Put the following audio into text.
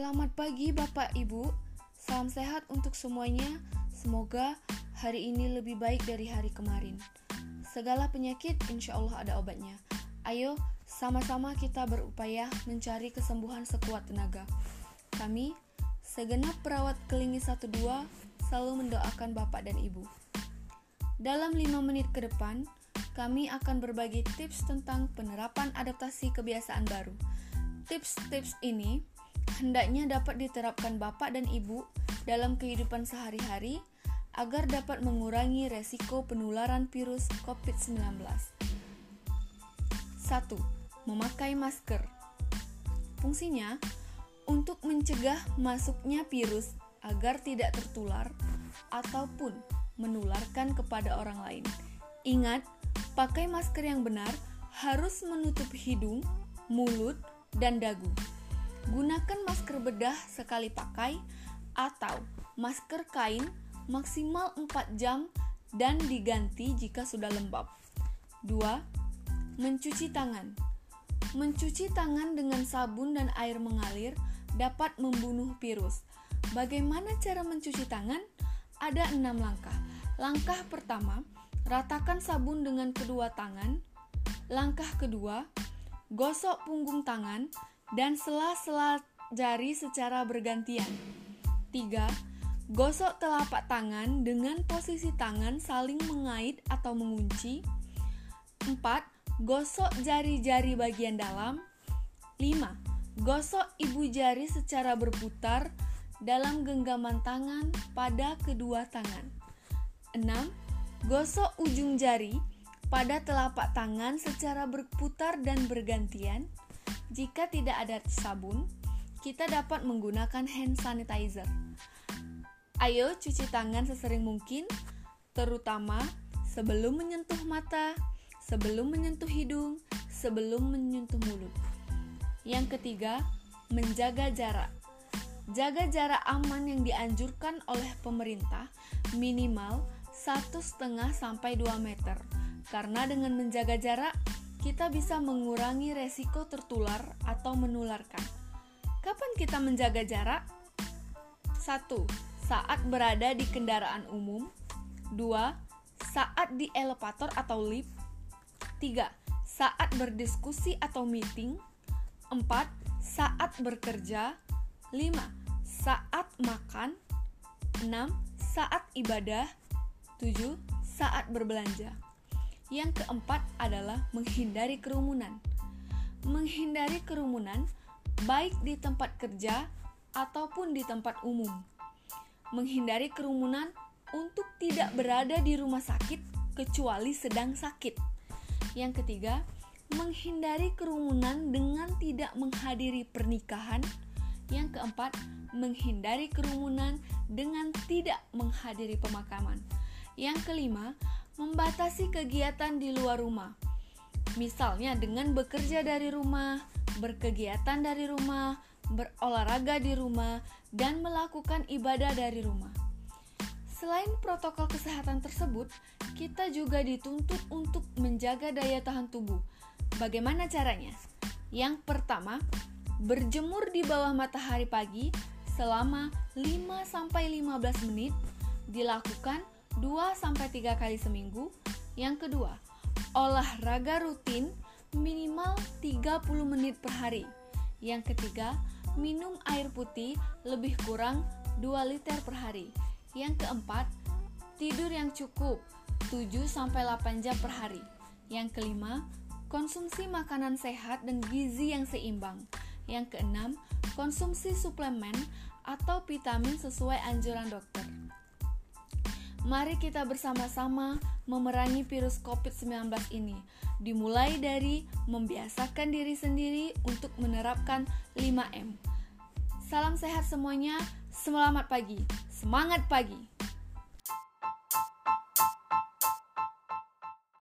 Selamat pagi Bapak Ibu, salam sehat untuk semuanya. Semoga hari ini lebih baik dari hari kemarin. Segala penyakit insya Allah ada obatnya. Ayo sama-sama kita berupaya mencari kesembuhan sekuat tenaga. Kami, segenap perawat kelingi 12, selalu mendoakan Bapak dan Ibu. Dalam 5 menit ke depan, kami akan berbagi tips tentang penerapan adaptasi kebiasaan baru. Tips-tips ini hendaknya dapat diterapkan Bapak dan Ibu dalam kehidupan sehari-hari agar dapat mengurangi resiko penularan virus COVID-19. 1. Memakai masker. Fungsinya untuk mencegah masuknya virus agar tidak tertular ataupun menularkan kepada orang lain. Ingat, pakai masker yang benar harus menutup hidung, mulut, dan dagu. Gunakan masker bedah sekali pakai atau masker kain maksimal 4 jam dan diganti jika sudah lembab. 2. Mencuci tangan. Mencuci tangan dengan sabun dan air mengalir dapat membunuh virus. Bagaimana cara mencuci tangan? Ada enam langkah. Langkah pertama, ratakan sabun dengan kedua tangan. Langkah kedua, gosok punggung tangan dan sela-sela jari secara bergantian. 3. Gosok telapak tangan dengan posisi tangan saling mengait atau mengunci. 4. Gosok jari-jari bagian dalam. 5. Gosok ibu jari secara berputar dalam genggaman tangan pada kedua tangan. 6. Gosok ujung jari pada telapak tangan secara berputar dan bergantian. Jika tidak ada sabun, kita dapat menggunakan hand sanitizer. Ayo cuci tangan sesering mungkin, terutama sebelum menyentuh mata, sebelum menyentuh hidung, sebelum menyentuh mulut. Yang ketiga, menjaga jarak. Jaga jarak aman yang dianjurkan oleh pemerintah minimal 1,5 sampai 2 meter. Karena dengan menjaga jarak, kita bisa mengurangi resiko tertular atau menularkan. Kapan kita menjaga jarak? 1. Saat berada di kendaraan umum 2. Saat di elevator atau lift 3. Saat berdiskusi atau meeting 4. Saat bekerja 5. Saat makan 6. Saat ibadah 7. Saat berbelanja yang keempat adalah menghindari kerumunan. Menghindari kerumunan baik di tempat kerja ataupun di tempat umum. Menghindari kerumunan untuk tidak berada di rumah sakit kecuali sedang sakit. Yang ketiga, menghindari kerumunan dengan tidak menghadiri pernikahan. Yang keempat, menghindari kerumunan dengan tidak menghadiri pemakaman. Yang kelima, membatasi kegiatan di luar rumah. Misalnya dengan bekerja dari rumah, berkegiatan dari rumah, berolahraga di rumah, dan melakukan ibadah dari rumah. Selain protokol kesehatan tersebut, kita juga dituntut untuk menjaga daya tahan tubuh. Bagaimana caranya? Yang pertama, berjemur di bawah matahari pagi selama 5-15 menit dilakukan 2-3 kali seminggu. Yang kedua, olahraga rutin minimal 30 menit per hari. Yang ketiga, minum air putih lebih kurang 2 liter per hari. Yang keempat, tidur yang cukup 7-8 jam per hari. Yang kelima, konsumsi makanan sehat dan gizi yang seimbang. Yang keenam, konsumsi suplemen atau vitamin sesuai anjuran dokter. Mari kita bersama-sama memerangi virus COVID-19 ini. Dimulai dari membiasakan diri sendiri untuk menerapkan 5M. Salam sehat semuanya, selamat pagi, semangat pagi.